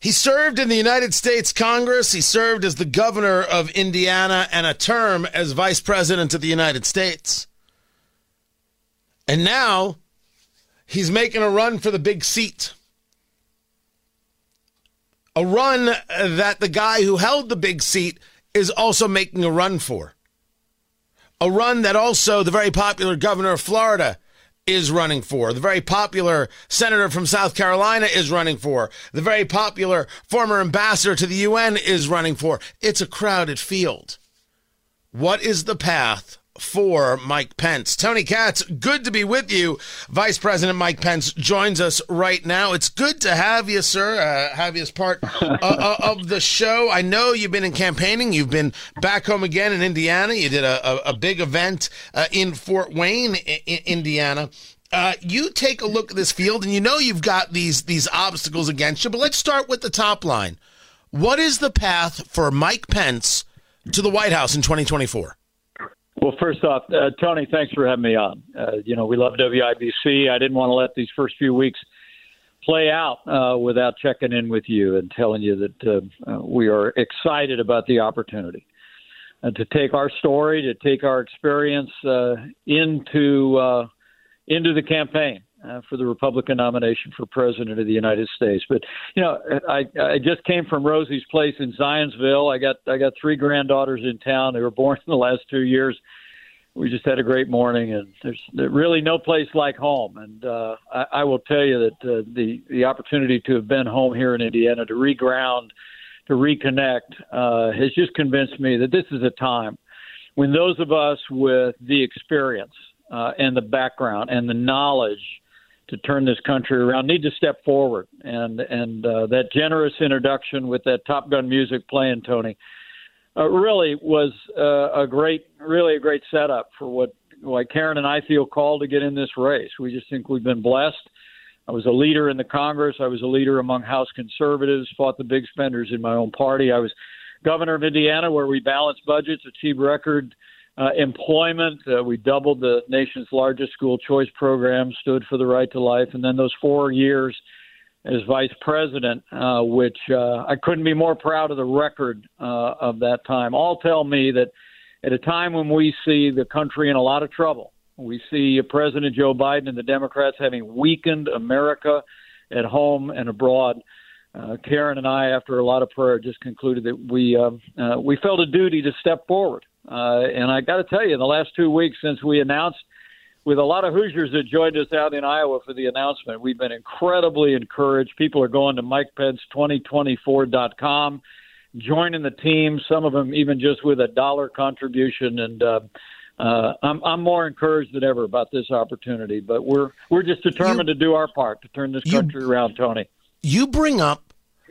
He served in the United States Congress. He served as the governor of Indiana and a term as vice president of the United States. And now he's making a run for the big seat. A run that the guy who held the big seat is also making a run for. A run that also the very popular governor of Florida is running for. The very popular senator from South Carolina is running for. The very popular former ambassador to the UN is running for. It's a crowded field. What is the path for Mike Pence. Tony Katz, good to be with you. Vice President Mike Pence joins us right now. It's good to have you, sir, uh, have you as part uh, uh, of the show. I know you've been in campaigning. You've been back home again in Indiana. You did a, a, a big event uh, in Fort Wayne, Indiana. Uh, you take a look at this field, and you know you've got these these obstacles against you. But let's start with the top line. What is the path for Mike Pence to the White House in 2024? Well, first off, uh, Tony, thanks for having me on. Uh, you know, we love WIBC. I didn't want to let these first few weeks play out uh, without checking in with you and telling you that uh, uh, we are excited about the opportunity and to take our story, to take our experience uh, into uh, into the campaign. Uh, for the Republican nomination for president of the United States, but you know, I I just came from Rosie's place in Zionsville. I got I got three granddaughters in town. They were born in the last two years. We just had a great morning, and there's, really no place like home. And uh, I, I will tell you that uh, the the opportunity to have been home here in Indiana to reground, to reconnect, uh, has just convinced me that this is a time when those of us with the experience uh, and the background and the knowledge to turn this country around need to step forward. And and uh, that generous introduction with that Top Gun music playing, Tony, uh, really was uh, a great, really a great setup for what why Karen and I feel called to get in this race. We just think we've been blessed. I was a leader in the Congress. I was a leader among House conservatives. Fought the big spenders in my own party. I was governor of Indiana, where we balanced budgets, achieved record uh, employment. Uh, we doubled the nation's largest school choice program, stood for the right to life, and then those four years as vice president, uh, which uh, I couldn't be more proud of the record uh, of that time. All tell me that at a time when we see the country in a lot of trouble, we see President Joe Biden and the Democrats having weakened America at home and abroad. Uh, Karen and I, after a lot of prayer, just concluded that we uh, uh, we felt a duty to step forward uh, and I got to tell you, in the last two weeks since we announced, with a lot of Hoosiers that joined us out in Iowa for the announcement, we've been incredibly encouraged. People are going to MikePence2024.com, joining the team. Some of them even just with a dollar contribution, and uh, uh, I'm, I'm more encouraged than ever about this opportunity. But we're we're just determined you, to do our part to turn this country you, around, Tony. You bring up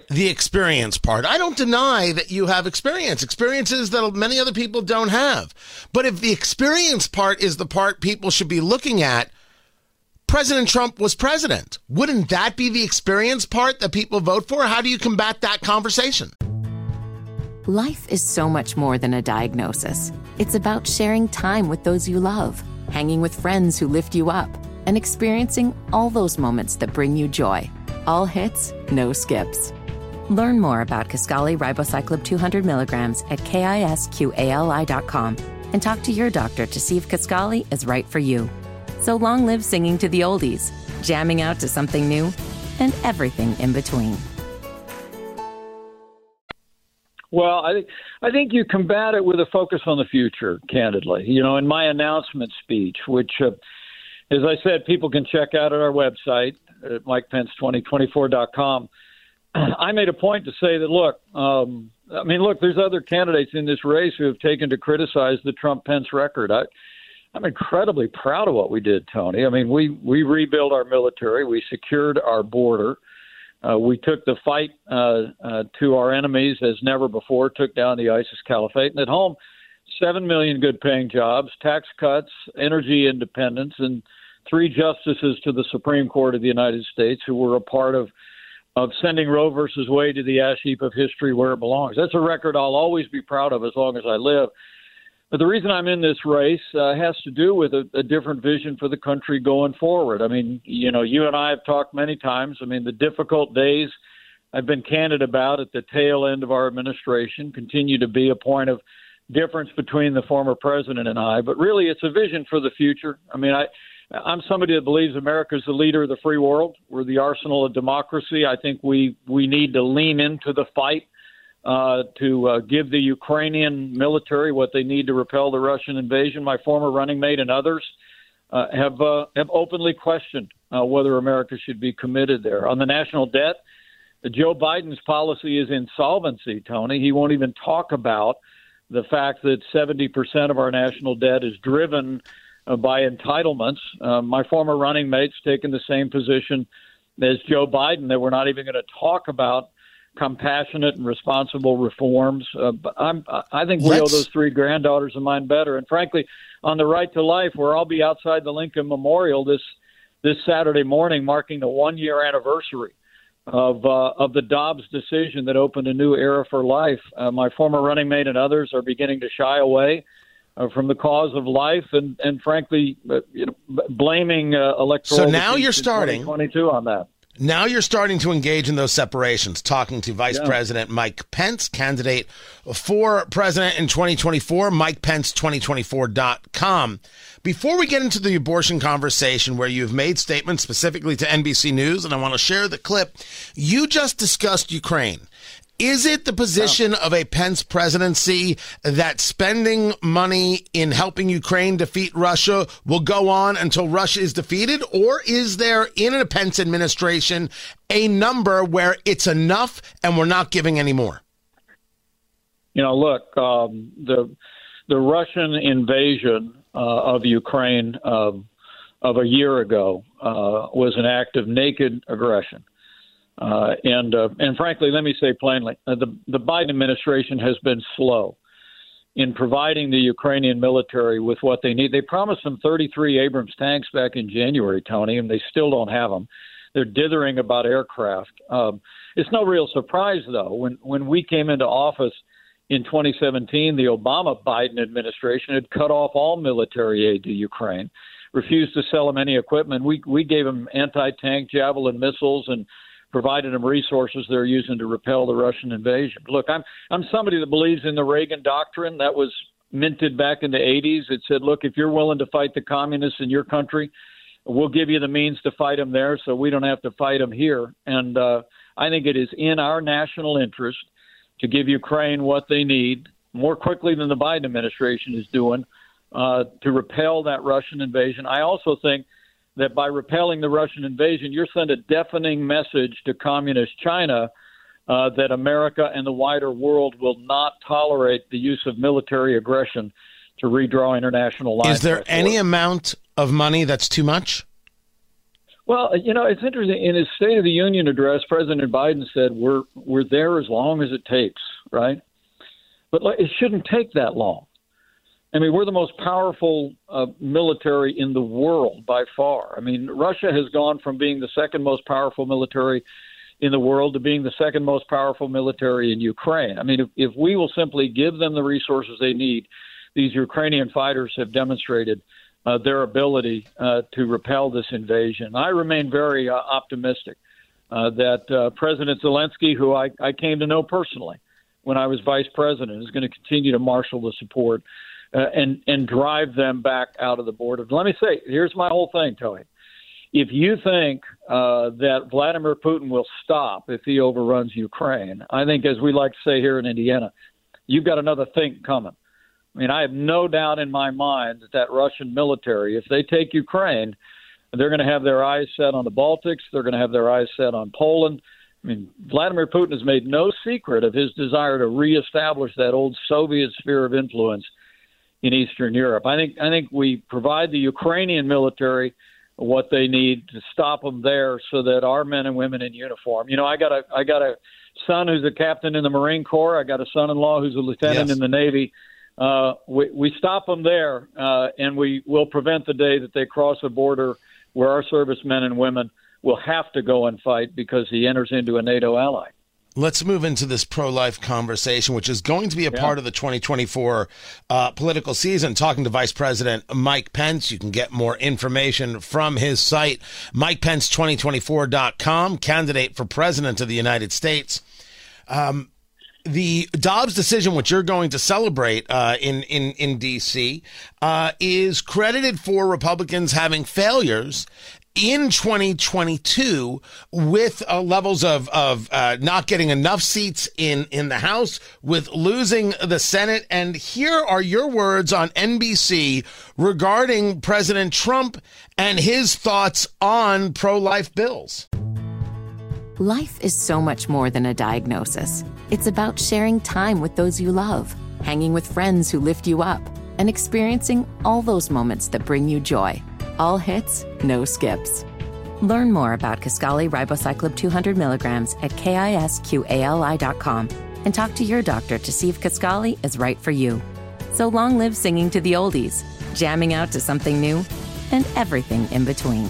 the experience part. I don't deny that you have experience, experiences that many other people don't have. But if the experience part is the part people should be looking at, President Trump was president. Wouldn't that be the experience part that people vote for? How do you combat that conversation? Life is so much more than a diagnosis. It's about sharing time with those you love, hanging with friends who lift you up, and experiencing all those moments that bring you joy. All hits, no skips. Learn more about Kisqali ribociclib 200 milligrams at kisqali.com and talk to your doctor to see if Kisqali is right for you. So long live singing to the oldies, jamming out to something new, and everything in between. Well, I think I think you combat it with a focus on the future. Candidly, you know, in my announcement speech, which, uh, as I said, people can check out at our website at MikePence2024.com. I made a point to say that look, um, I mean, look, there's other candidates in this race who have taken to criticize the Trump Pence record. I, I'm incredibly proud of what we did, Tony. I mean, we we rebuilt our military, we secured our border, Uh, we took the fight uh, uh, to our enemies as never before, took down the ISIS caliphate. And at home, 7 million good paying jobs, tax cuts, energy independence, and three justices to the Supreme Court of the United States who were a part of of sending Roe versus Wade to the ash heap of history where it belongs. That's a record I'll always be proud of as long as I live. But the reason I'm in this race uh, has to do with a, a different vision for the country going forward. I mean, you know, you and I have talked many times. I mean, the difficult days I've been candid about at the tail end of our administration continue to be a point of difference between the former president and I. But really, it's a vision for the future. I mean, I. I'm somebody that believes America is the leader of the free world. We're the arsenal of democracy. I think we we need to lean into the fight uh, to uh, give the Ukrainian military what they need to repel the Russian invasion. My former running mate and others uh, have uh, have openly questioned uh, whether America should be committed there. On the national debt, Joe Biden's policy is insolvency. Tony, he won't even talk about the fact that 70% of our national debt is driven uh, by entitlements. Uh, my former running mate's taken the same position as Joe Biden that we're not even going to talk about compassionate and responsible reforms. Uh, I'm, I think we Let's... owe those three granddaughters of mine better. And frankly, on the right to life, where I'll be outside the Lincoln Memorial this this Saturday morning, marking the one year anniversary of uh, of the Dobbs decision that opened a new era for life. Uh, my former running mate and others are beginning to shy away. Uh, from the cause of life, and and frankly, uh, you know, blaming uh, electoral. So now you're starting twenty two on that. Now you're starting to engage in those separations, talking to Vice yeah. President Mike Pence, candidate for president in 2024, MikePence2024.com. Before we get into the abortion conversation, where you've made statements specifically to NBC News, and I want to share the clip, you just discussed Ukraine. Is it the position of a Pence presidency that spending money in helping Ukraine defeat Russia will go on until Russia is defeated? Or is there in a Pence administration a number where it's enough and we're not giving any more? You know, look, um, the the Russian invasion uh, of Ukraine um, of a year ago uh, was an act of naked aggression. Uh, and uh, and frankly, let me say plainly, uh, the the Biden administration has been slow in providing the Ukrainian military with what they need. They promised them 33 Abrams tanks back in January, Tony, and they still don't have them. They're dithering about aircraft. Um, it's no real surprise, though, when when we came into office in 2017, the Obama Biden administration had cut off all military aid to Ukraine, refused to sell them any equipment. We we gave them anti-tank javelin missiles and provided them resources they're using to repel the Russian invasion. Look, I'm I'm somebody that believes in the Reagan doctrine that was minted back in the 80s. It said, look, if you're willing to fight the communists in your country, we'll give you the means to fight them there, so we don't have to fight them here. And uh, I think it is in our national interest to give Ukraine what they need more quickly than the Biden administration is doing uh, to repel that Russian invasion. I also think that by repelling the Russian invasion, you're sending a deafening message to communist China uh, that America and the wider world will not tolerate the use of military aggression to redraw international lines. Is there any amount of money that's too much? Well, you know, it's interesting. In his State of the Union address, President Biden said, "We're we're there as long as it takes." Right, but it shouldn't take that long. I mean, we're the most powerful uh, military in the world by far. I mean, Russia has gone from being the second most powerful military in the world to being the second most powerful military in Ukraine. I mean, if, if we will simply give them the resources they need, these Ukrainian fighters have demonstrated uh, their ability uh, to repel this invasion. I remain very uh, optimistic uh, that uh, President Zelensky, who I, I came to know personally when I was vice president, is going to continue to marshal the support uh, and and drive them back out of the border. Let me say, here's my whole thing, Tony. If you think uh, that Vladimir Putin will stop if he overruns Ukraine, I think, as we like to say here in Indiana, you've got another thing coming. I mean, I have no doubt in my mind that that Russian military, if they take Ukraine, they're going to have their eyes set on the Baltics. They're going to have their eyes set on Poland. I mean, Vladimir Putin has made no secret of his desire to reestablish that old Soviet sphere of influence in Eastern Europe. I think I think we provide the Ukrainian military what they need to stop them there, so that our men and women in uniform. You know, I got a I got a son who's a captain in the Marine Corps. I got a son-in-law who's a lieutenant yes. in the Navy. Uh, we, we stop them there, uh, and we will prevent the day that they cross a border where our servicemen and women will have to go and fight because he enters into a NATO ally. Let's move into this pro life conversation, which is going to be a yeah. part of the 2024 uh, political season. Talking to Vice President Mike Pence. You can get more information from his site, MikePence2024.com, candidate for President of the United States. Um, the Dobbs decision, which you're going to celebrate uh, in in in D.C., uh, is credited for Republicans having failures in 2022 with uh, levels of of uh, not getting enough seats in in the House, with losing the Senate. And here are your words on NBC regarding President Trump and his thoughts on pro life bills. Life is so much more than a diagnosis. It's about sharing time with those you love, hanging with friends who lift you up, and experiencing all those moments that bring you joy. All hits, no skips. Learn more about Kisqali Ribociclib 200 milligrams at kisqali.com and talk to your doctor to see if Kisqali is right for you. So long live singing to the oldies, jamming out to something new, and everything in between.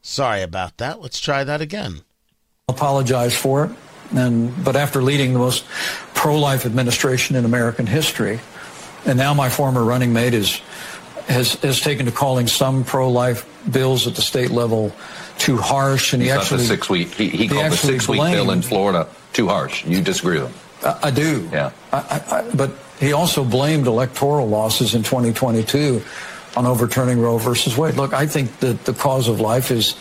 Sorry about that. Let's try that again. Apologize for it. And, but after leading the most pro-life administration in American history, and now my former running mate is has has taken to calling some pro-life bills at the state level too harsh, and he actually six week he, he, called the six week bill in Florida too harsh. You disagree with him? I, I do. Yeah. I, I, but he also blamed electoral losses in 2022 on overturning Roe versus Wade. Look, I think that the cause of life is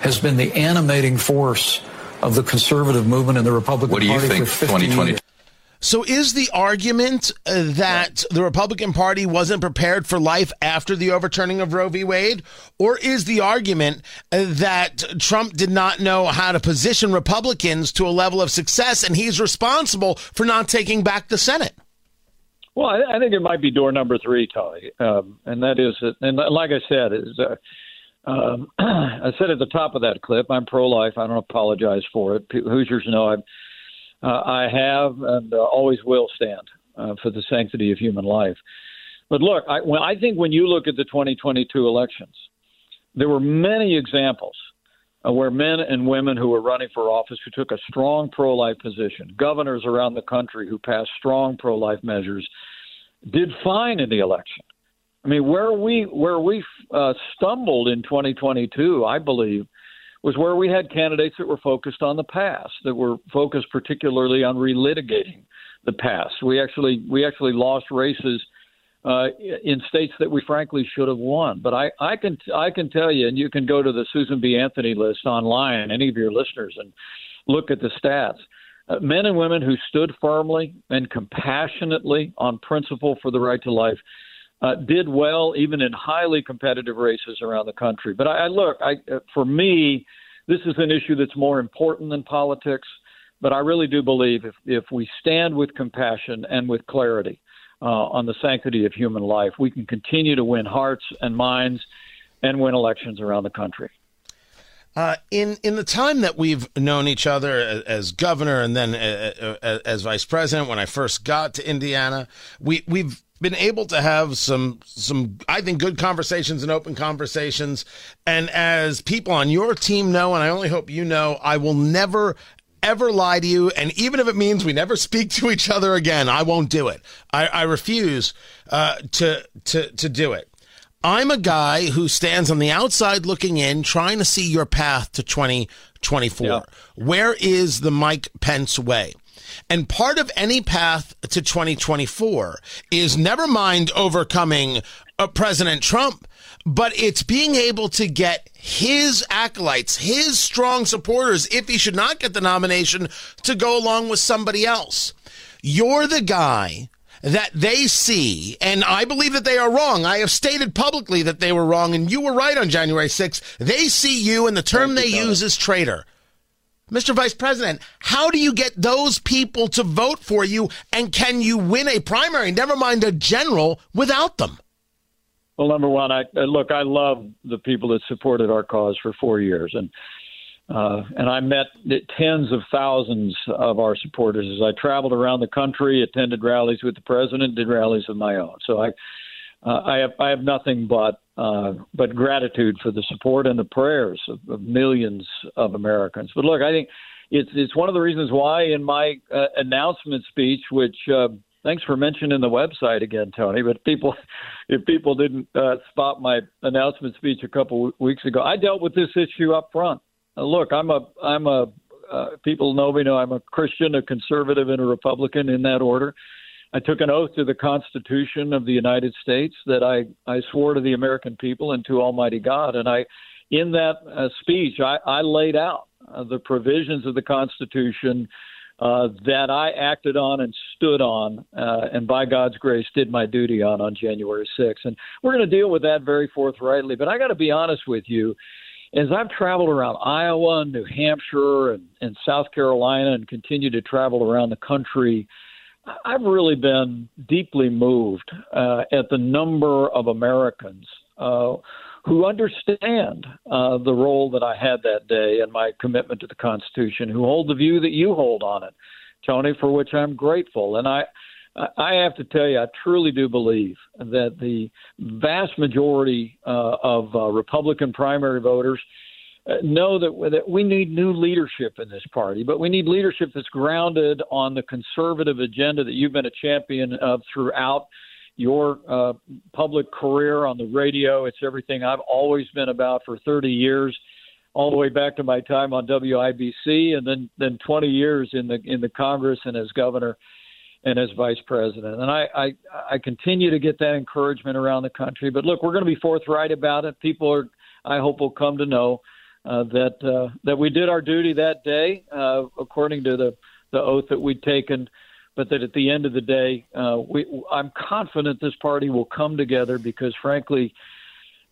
has been the animating force of the conservative movement in the Republican Party for 50 2020? years. So, is the argument uh, that the Republican Party wasn't prepared for life after the overturning of Roe v. Wade? Or is the argument uh, that Trump did not know how to position Republicans to a level of success and he's responsible for not taking back the Senate? Well, I, I think it might be door number three, Tony, um, and that is, and like I said, is uh, um, I said at the top of that clip, I'm pro-life. I don't apologize for it. Hoosiers know I'm I have and uh, always will stand uh, for the sanctity of human life. But look, I, when, I think when you look at the 2022 elections, there were many examples uh, where men and women who were running for office who took a strong pro life position, governors around the country who passed strong pro life measures, did fine in the election. I mean, where we where we uh, stumbled in 2022, I believe, was where we had candidates that were focused on the past, that were focused particularly on relitigating the past. We actually we actually lost races uh, in states that we frankly should have won. But I, I can I can tell you, and you can go to the Susan B. Anthony list online, any of your listeners, and look at the stats. Uh, men and women who stood firmly and compassionately on principle for the right to life uh, did well even in highly competitive races around the country. But I, I look, I, uh, for me, this is an issue that's more important than politics. But I really do believe if, if we stand with compassion and with clarity uh, on the sanctity of human life, we can continue to win hearts and minds and win elections around the country. Uh, in in the time that we've known each other as, as governor and then as, uh, uh, as vice president, when I first got to Indiana, we we've been able to have some some I think good conversations and open conversations. And as people on your team know, and I only hope you know, I will never ever lie to you. And even if it means we never speak to each other again, I won't do it. I, I refuse uh, to to to do it. I'm a guy who stands on the outside looking in, trying to see your path to 2024. Yeah. Where is the Mike Pence way? And part of any path to 2024 is never mind overcoming uh, President Trump, but it's being able to get his acolytes, his strong supporters, if he should not get the nomination, to go along with somebody else. You're the guy that they see, and I believe that they are wrong. I have stated publicly that they were wrong, and you were right on January 6th. They see you, and the term they use is traitor. Mr. Vice President, how do you get those people to vote for you? And can you win a primary, never mind a general, without them? Well, number one, I look. I love the people that supported our cause for four years, and uh, and I met tens of thousands of our supporters as I traveled around the country, attended rallies with the president, did rallies of my own. So I, uh, I have I have nothing but uh, but gratitude for the support and the prayers of, of millions of Americans. But look, I think it's it's one of the reasons why in my uh, announcement speech, which uh, thanks for mentioning the website again, Tony. But people, if people didn't uh, spot my announcement speech a couple weeks ago, I dealt with this issue up front. Uh, look, I'm a I'm a people know me know I'm a Christian, a conservative, and a Republican in that order. I took an oath to the Constitution of the United States that I I swore to the American people and to Almighty God, and I in that uh, speech I, I laid out uh, the provisions of the Constitution uh, that I acted on and stood on, uh, and by God's grace did my duty on on January 6th. And we're going to deal with that very forthrightly. But I got to be honest with you. As I've traveled around Iowa and New Hampshire and, and South Carolina and continue to travel around the country, I've really been deeply moved uh, at the number of Americans uh, who understand uh, the role that I had that day and my commitment to the Constitution, who hold the view that you hold on it, Tony, for which I'm grateful. And I, I have to tell you, I truly do believe that the vast majority uh, of uh, Republican primary voters know that, that we need new leadership in this party, but we need leadership that's grounded on the conservative agenda that you've been a champion of throughout your uh, public career on the radio. It's everything I've always been about for 30 years, all the way back to my time on WIBC, and then then 20 years in the in the Congress and as governor and as vice president. And I I, I continue to get that encouragement around the country. But look, we're going to be forthright about it. People are, I hope, will come to know uh, that uh, that we did our duty that day, uh, according to the the oath that we'd taken but that at the end of the day, uh, we, I'm confident this party will come together because, frankly,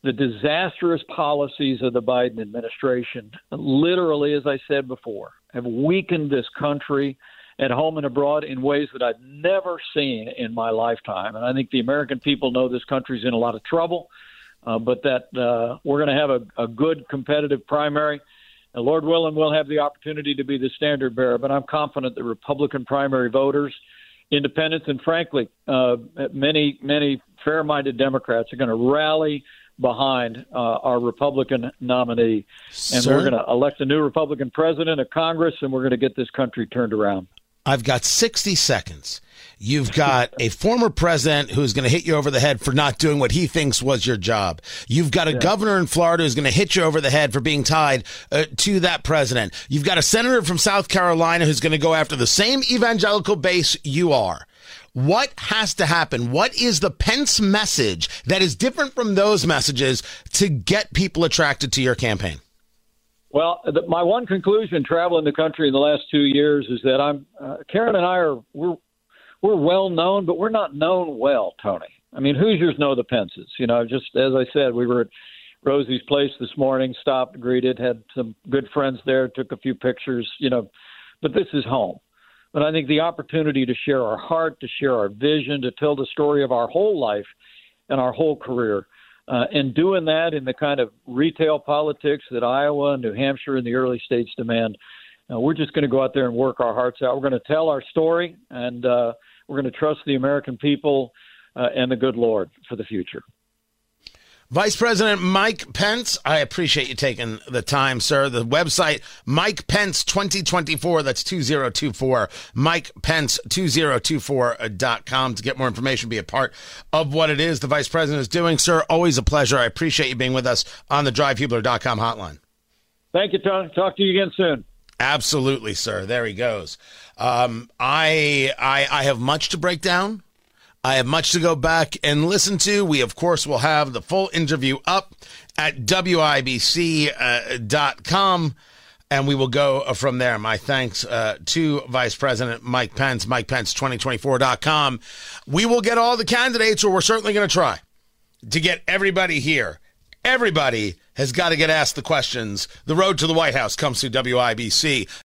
the disastrous policies of the Biden administration, literally, as I said before, have weakened this country at home and abroad in ways that I've never seen in my lifetime. And I think the American people know this country's in a lot of trouble, uh, but that uh, we're going to have a, a good competitive primary. And Lord willing, we'll have the opportunity to be the standard bearer. But I'm confident that Republican primary voters, independents, and frankly, uh, many, many fair minded Democrats are going to rally behind uh, our Republican nominee. And Sir? we're going to elect a new Republican president, a Congress, and we're going to get this country turned around. I've got 60 seconds. You've got a former president who's going to hit you over the head for not doing what he thinks was your job. You've got a yeah. governor in Florida who's going to hit you over the head for being tied uh, to that president. You've got a senator from South Carolina who's going to go after the same evangelical base you are. What has to happen? What is the Pence message that is different from those messages to get people attracted to your campaign? Well, the, my one conclusion traveling the country in the last two years is that I'm uh, Karen and I are we're we're well known, but we're not known well, Tony. I mean, Hoosiers know the Pences. You know, just as I said, we were at Rosie's place this morning, stopped, greeted, had some good friends there, took a few pictures. You know, but this is home. But I think the opportunity to share our heart, to share our vision, to tell the story of our whole life and our whole career uh, and doing that in the kind of retail politics that Iowa and New Hampshire and the early states demand, uh, we're just going to go out there and work our hearts out. We're going to tell our story, and uh, we're going to trust the American people uh, and the good Lord for the future. Vice President Mike Pence, I appreciate you taking the time, sir. The website, Mike Pence 2024, that's 2024, Mike Pence 2024.com to get more information, be a part of what it is the Vice President is doing. Sir, always a pleasure. I appreciate you being with us on the drivehubler.com hotline. Thank you, Tony. Talk to you again soon. Absolutely, sir. There he goes. Um, I, I, I have much to break down I have much to go back and listen to. We, of course, will have the full interview up at WIBC.com. Uh, and we will go from there. My thanks uh, to Vice President Mike Pence, MikePence2024.com. We will get all the candidates, or we're certainly going to try to get everybody here. Everybody has got to get asked the questions. The road to the White House comes through WIBC.